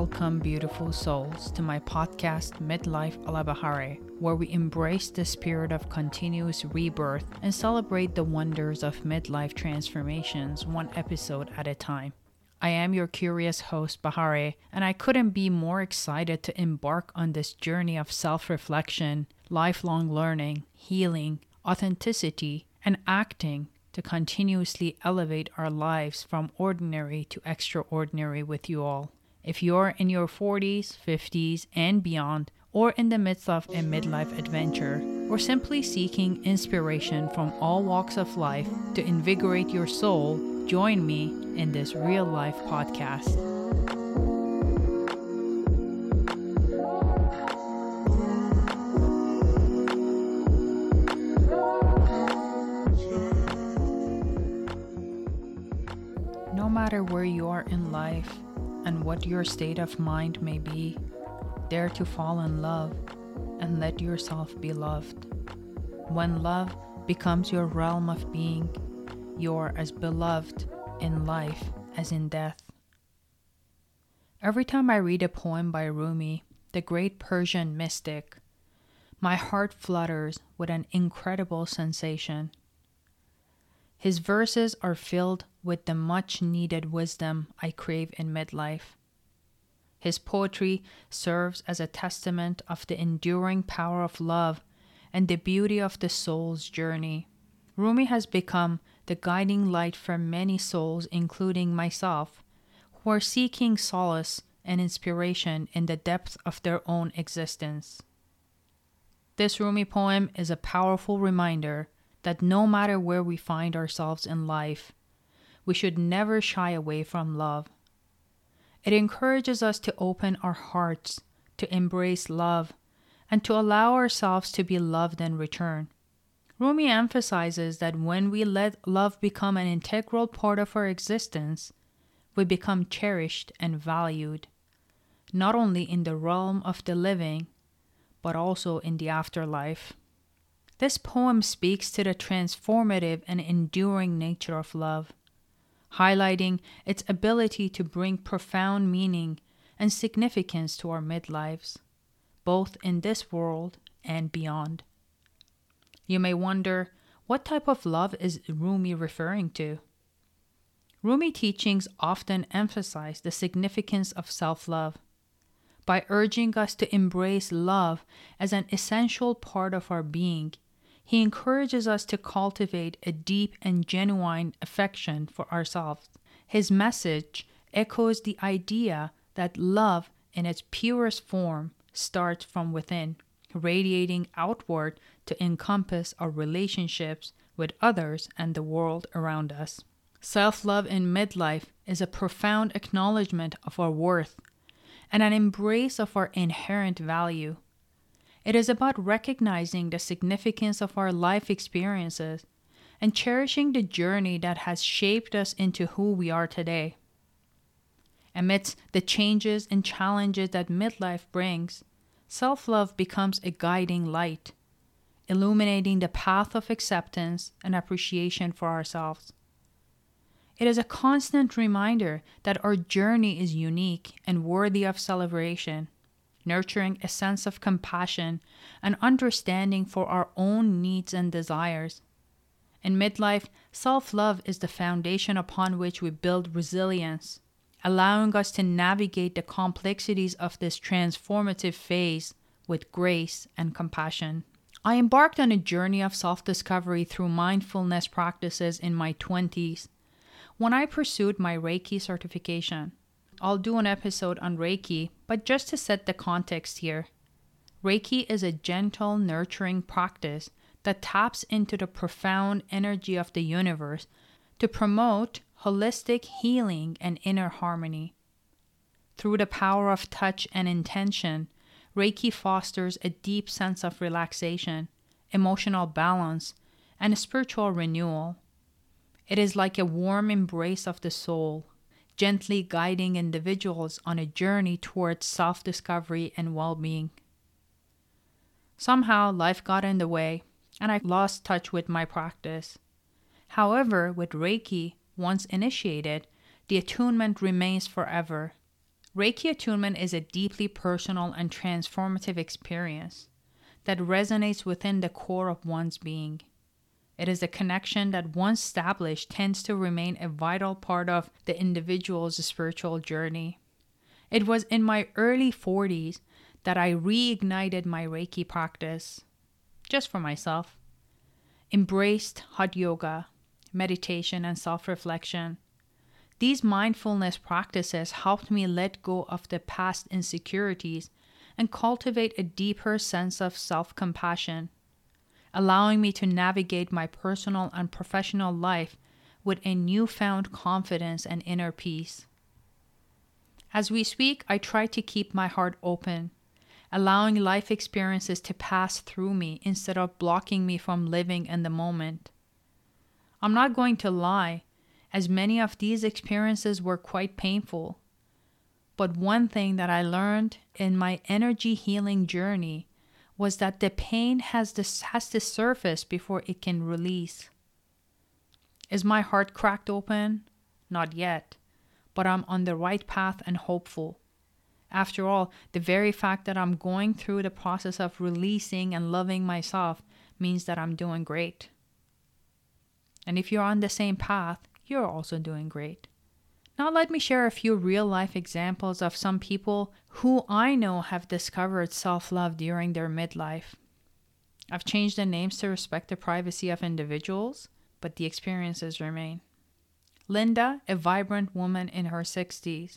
welcome, beautiful souls, to my podcast, Midlife Alabahare, where we embrace the spirit of continuous rebirth and celebrate the wonders of midlife transformations one episode at a time. I am your curious host, Bahare, and I couldn't be more excited to embark on this journey of self reflection, lifelong learning, healing, authenticity, and acting to continuously elevate our lives from ordinary to extraordinary with you all. If you're in your 40s, 50s, and beyond, or in the midst of a midlife adventure, or simply seeking inspiration from all walks of life to invigorate your soul, join me in this real life podcast. No matter where you are in life and what your state of mind may be, dare to fall in love and let yourself be loved. When love becomes your realm of being, you are as beloved in life as in death. Every time I read a poem by Rumi, the great Persian mystic, my heart flutters with an incredible sensation. His verses are filled with the much needed wisdom I crave in midlife. His poetry serves as a testament of the enduring power of love and the beauty of the soul's journey. Rumi has become the guiding light for many souls, including myself, who are seeking solace and inspiration in the depths of their own existence. This Rumi poem is a powerful reminder that no matter where we find ourselves in life, we should never shy away from love. It encourages us to open our hearts, to embrace love, and to allow ourselves to be loved in return. Rumi emphasizes that when we let love become an integral part of our existence, we become cherished and valued, not only in the realm of the living, but also in the afterlife. This poem speaks to the transformative and enduring nature of love, highlighting its ability to bring profound meaning and significance to our midlives, both in this world and beyond. You may wonder what type of love is Rumi referring to? Rumi teachings often emphasize the significance of self love by urging us to embrace love as an essential part of our being he encourages us to cultivate a deep and genuine affection for ourselves. His message echoes the idea that love, in its purest form, starts from within, radiating outward to encompass our relationships with others and the world around us. Self love in midlife is a profound acknowledgement of our worth and an embrace of our inherent value. It is about recognizing the significance of our life experiences and cherishing the journey that has shaped us into who we are today. Amidst the changes and challenges that midlife brings, self love becomes a guiding light, illuminating the path of acceptance and appreciation for ourselves. It is a constant reminder that our journey is unique and worthy of celebration nurturing a sense of compassion and understanding for our own needs and desires. In midlife, self love is the foundation upon which we build resilience, allowing us to navigate the complexities of this transformative phase with grace and compassion. I embarked on a journey of self discovery through mindfulness practices in my 20s when I pursued my Reiki certification. I'll do an episode on Reiki, but just to set the context here, Reiki is a gentle, nurturing practice that taps into the profound energy of the universe to promote holistic healing and inner harmony. Through the power of touch and intention, Reiki fosters a deep sense of relaxation, emotional balance, and spiritual renewal. It is like a warm embrace of the soul, gently guiding individuals on a journey towards self discovery and well being. Somehow, life got in the way, and I lost touch with my practice. However, with Reiki, once initiated, the attunement remains forever. Reiki attunement is a deeply personal and transformative experience that resonates within the core of one's being. It is a connection that, once established, tends to remain a vital part of the individual's spiritual journey. It was in my early 40s that I reignited my Reiki practice, just for myself, embraced hot yoga, meditation, and self reflection. These mindfulness practices helped me let go of the past insecurities and cultivate a deeper sense of self compassion allowing me to navigate my personal and professional life with a newfound confidence and inner peace. As we speak, I try to keep my heart open, allowing life experiences to pass through me instead of blocking me from living in the moment. I'm not going to lie, as many of these experiences were quite painful. But one thing that I learned in my energy healing journey was that the pain has, this, has to surface before it can release. Is my heart cracked open? Not yet, but I'm on the right path and hopeful. After all, the very fact that I'm going through the process of releasing and loving myself means that I'm doing great. And if you're on the same path, you're also doing great. Now, let me share a few real life examples of some people who I know have discovered self love during their midlife. I've changed the names to respect the privacy of individuals, but the experiences remain. Linda, a vibrant woman in her 60s,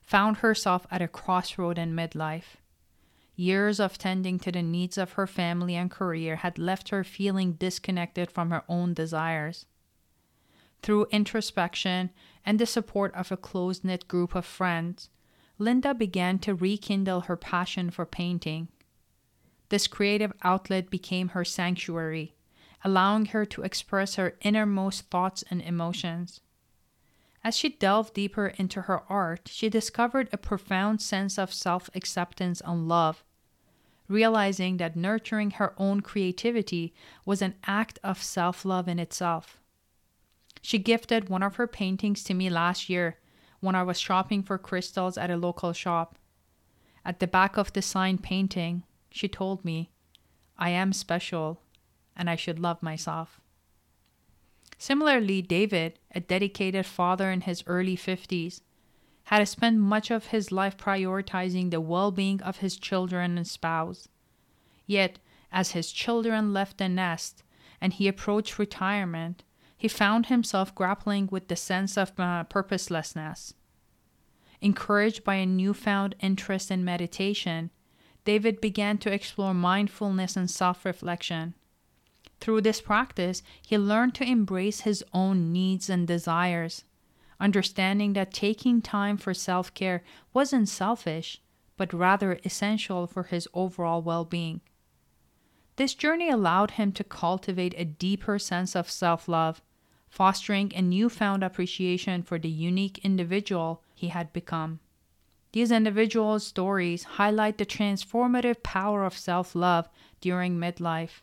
found herself at a crossroad in midlife. Years of tending to the needs of her family and career had left her feeling disconnected from her own desires. Through introspection and the support of a close knit group of friends, Linda began to rekindle her passion for painting. This creative outlet became her sanctuary, allowing her to express her innermost thoughts and emotions. As she delved deeper into her art, she discovered a profound sense of self acceptance and love, realizing that nurturing her own creativity was an act of self love in itself. She gifted one of her paintings to me last year when I was shopping for crystals at a local shop. At the back of the signed painting, she told me, I am special and I should love myself. Similarly, David, a dedicated father in his early 50s, had spent much of his life prioritizing the well being of his children and spouse. Yet, as his children left the nest and he approached retirement, he found himself grappling with the sense of uh, purposelessness. Encouraged by a newfound interest in meditation, David began to explore mindfulness and self reflection. Through this practice, he learned to embrace his own needs and desires, understanding that taking time for self care wasn't selfish, but rather essential for his overall well being. This journey allowed him to cultivate a deeper sense of self love fostering a newfound appreciation for the unique individual he had become. These individual stories highlight the transformative power of self love during midlife,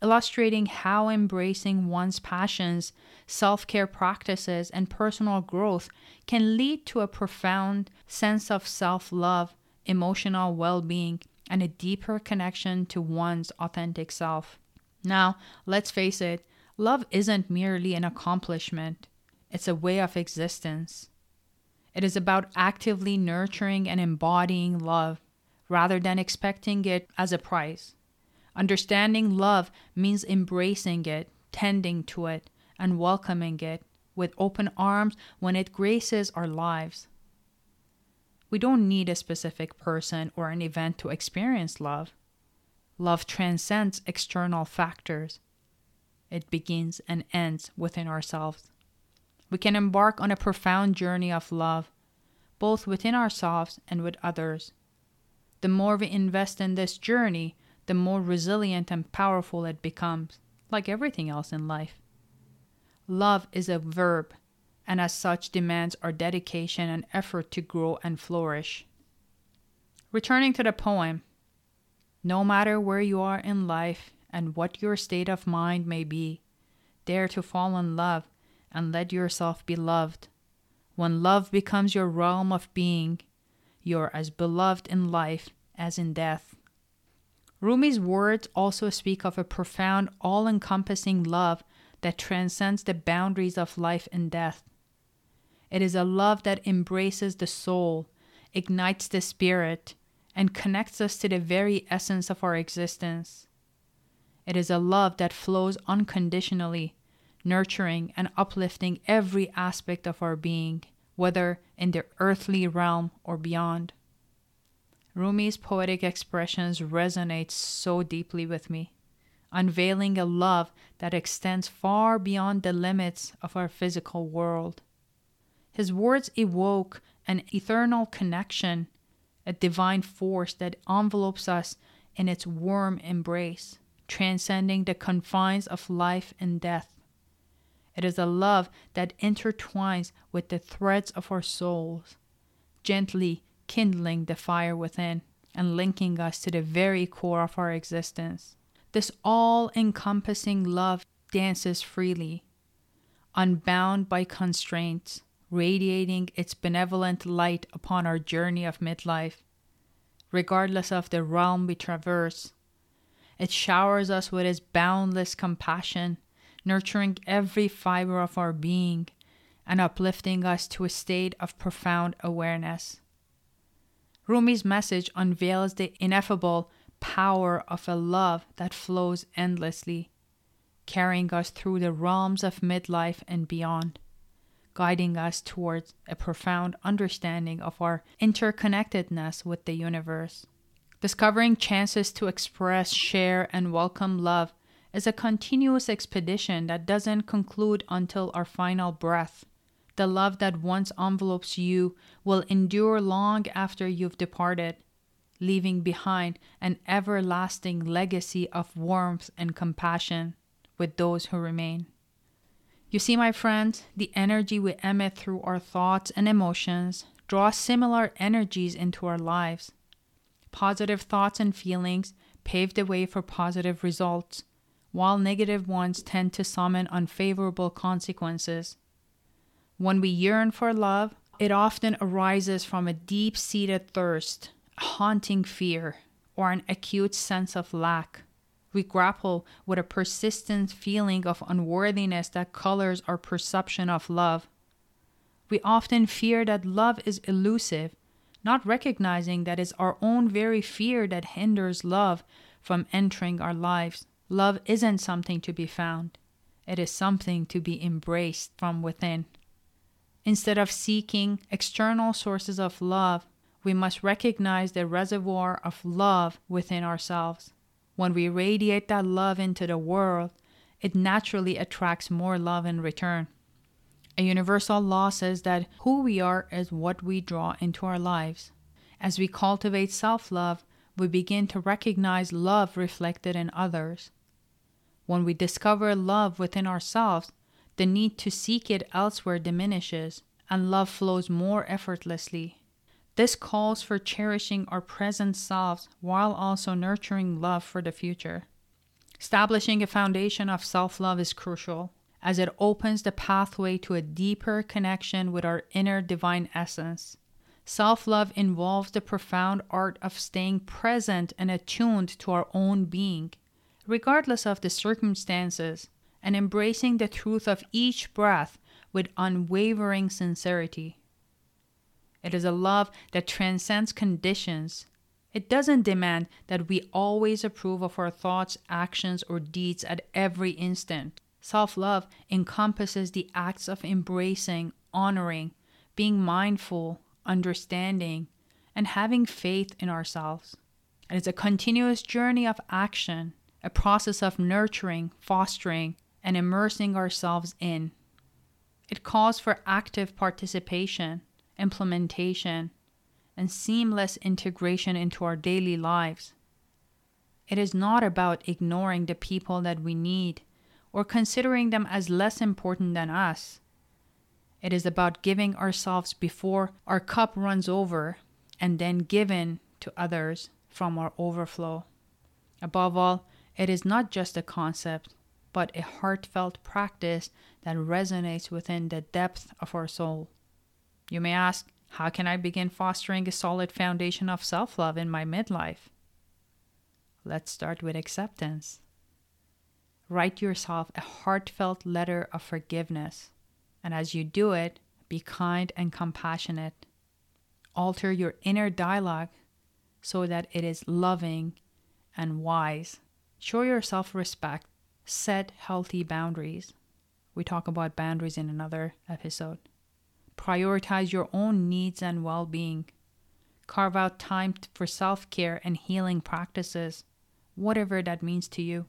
illustrating how embracing one's passions, self care practices, and personal growth can lead to a profound sense of self love, emotional well being, and a deeper connection to one's authentic self. Now, let's face it, Love isn't merely an accomplishment, it's a way of existence. It is about actively nurturing and embodying love rather than expecting it as a prize. Understanding love means embracing it, tending to it, and welcoming it with open arms when it graces our lives. We don't need a specific person or an event to experience love. Love transcends external factors it begins and ends within ourselves. We can embark on a profound journey of love, both within ourselves and with others. The more we invest in this journey, the more resilient and powerful it becomes, like everything else in life. Love is a verb, and as such demands our dedication and effort to grow and flourish. Returning to the poem, no matter where you are in life, and what your state of mind may be. Dare to fall in love and let yourself be loved. When love becomes your realm of being, you're as beloved in life as in death. Rumi's words also speak of a profound, all encompassing love that transcends the boundaries of life and death. It is a love that embraces the soul, ignites the spirit, and connects us to the very essence of our existence. It is a love that flows unconditionally, nurturing and uplifting every aspect of our being, whether in the earthly realm or beyond. Rumi's poetic expressions resonate so deeply with me, unveiling a love that extends far beyond the limits of our physical world. His words evoke an eternal connection, a divine force that envelopes us in its warm embrace, transcending the confines of life and death. It is a love that intertwines with the threads of our souls, gently kindling the fire within and linking us to the very core of our existence. This all encompassing love dances freely, unbound by constraints, radiating its benevolent light upon our journey of midlife. Regardless of the realm we traverse, it showers us with its boundless compassion, nurturing every fiber of our being and uplifting us to a state of profound awareness. Rumi's message unveils the ineffable power of a love that flows endlessly, carrying us through the realms of midlife and beyond, guiding us towards a profound understanding of our interconnectedness with the universe. Discovering chances to express, share, and welcome love is a continuous expedition that doesn't conclude until our final breath. The love that once envelopes you will endure long after you've departed, leaving behind an everlasting legacy of warmth and compassion with those who remain. You see, my friends, the energy we emit through our thoughts and emotions draws similar energies into our lives. Positive thoughts and feelings pave the way for positive results, while negative ones tend to summon unfavorable consequences. When we yearn for love, it often arises from a deep seated thirst, a haunting fear, or an acute sense of lack. We grapple with a persistent feeling of unworthiness that colors our perception of love. We often fear that love is elusive, not recognizing that it's our own very fear that hinders love from entering our lives. Love isn't something to be found, it is something to be embraced from within. Instead of seeking external sources of love, we must recognize the reservoir of love within ourselves. When we radiate that love into the world, it naturally attracts more love in return. A universal law says that who we are is what we draw into our lives. As we cultivate self love, we begin to recognize love reflected in others. When we discover love within ourselves, the need to seek it elsewhere diminishes, and love flows more effortlessly. This calls for cherishing our present selves while also nurturing love for the future. Establishing a foundation of self love is crucial, as it opens the pathway to a deeper connection with our inner divine essence. Self love involves the profound art of staying present and attuned to our own being, regardless of the circumstances, and embracing the truth of each breath with unwavering sincerity. It is a love that transcends conditions. It doesn't demand that we always approve of our thoughts, actions, or deeds at every instant. Self love encompasses the acts of embracing, honoring, being mindful, understanding, and having faith in ourselves. It is a continuous journey of action, a process of nurturing, fostering, and immersing ourselves in. It calls for active participation, implementation, and seamless integration into our daily lives. It is not about ignoring the people that we need or considering them as less important than us. It is about giving ourselves before our cup runs over and then given to others from our overflow. Above all, it is not just a concept, but a heartfelt practice that resonates within the depth of our soul. You may ask, How can I begin fostering a solid foundation of self love in my midlife? Let's start with acceptance. Write yourself a heartfelt letter of forgiveness, and as you do it, be kind and compassionate. Alter your inner dialogue so that it is loving and wise. Show yourself respect. Set healthy boundaries. We talk about boundaries in another episode. Prioritize your own needs and well being. Carve out time for self care and healing practices, whatever that means to you.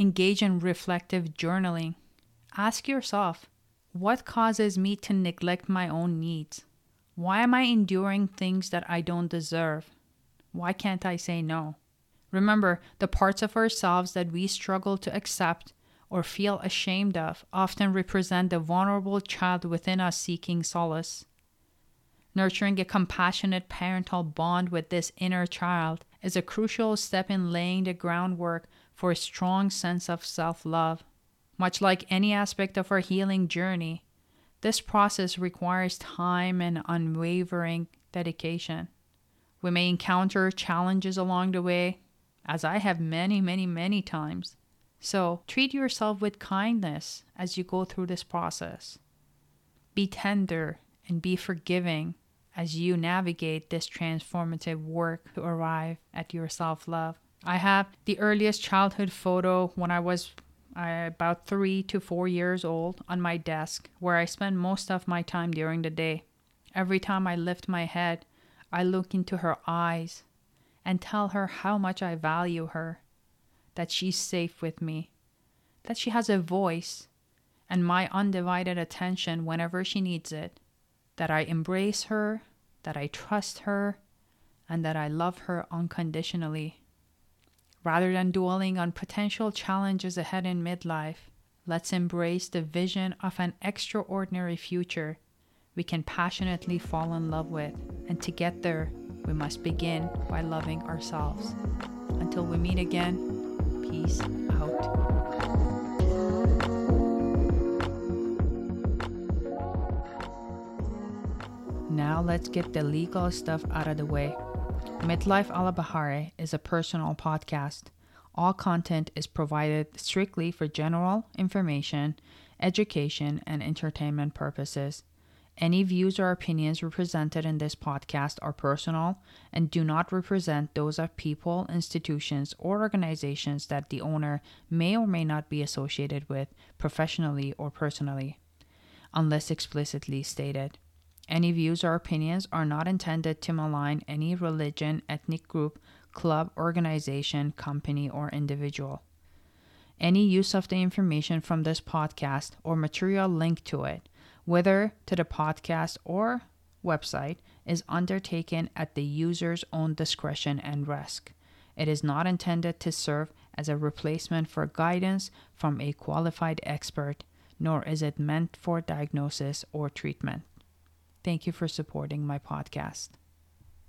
Engage in reflective journaling. Ask yourself what causes me to neglect my own needs? Why am I enduring things that I don't deserve? Why can't I say no? Remember, the parts of ourselves that we struggle to accept or feel ashamed of often represent the vulnerable child within us seeking solace. Nurturing a compassionate parental bond with this inner child is a crucial step in laying the groundwork for a strong sense of self love. Much like any aspect of our healing journey, this process requires time and unwavering dedication. We may encounter challenges along the way, as I have many, many, many times. So treat yourself with kindness as you go through this process. Be tender and be forgiving as you navigate this transformative work to arrive at your self love. I have the earliest childhood photo when I was uh, about three to four years old on my desk, where I spend most of my time during the day. Every time I lift my head, I look into her eyes and tell her how much I value her that she's safe with me, that she has a voice and my undivided attention whenever she needs it, that I embrace her, that I trust her, and that I love her unconditionally. Rather than dwelling on potential challenges ahead in midlife, let's embrace the vision of an extraordinary future we can passionately fall in love with. And to get there, we must begin by loving ourselves. Until we meet again, Peace out. Now let's get the legal stuff out of the way. Midlife Alabahare is a personal podcast. All content is provided strictly for general information, education, and entertainment purposes. Any views or opinions represented in this podcast are personal and do not represent those of people, institutions, or organizations that the owner may or may not be associated with professionally or personally, unless explicitly stated. Any views or opinions are not intended to malign any religion, ethnic group, club, organization, company, or individual. Any use of the information from this podcast or material linked to it whether to the podcast or website, is undertaken at the user's own discretion and risk. It is not intended to serve as a replacement for guidance from a qualified expert, nor is it meant for diagnosis or treatment. Thank you for supporting my podcast.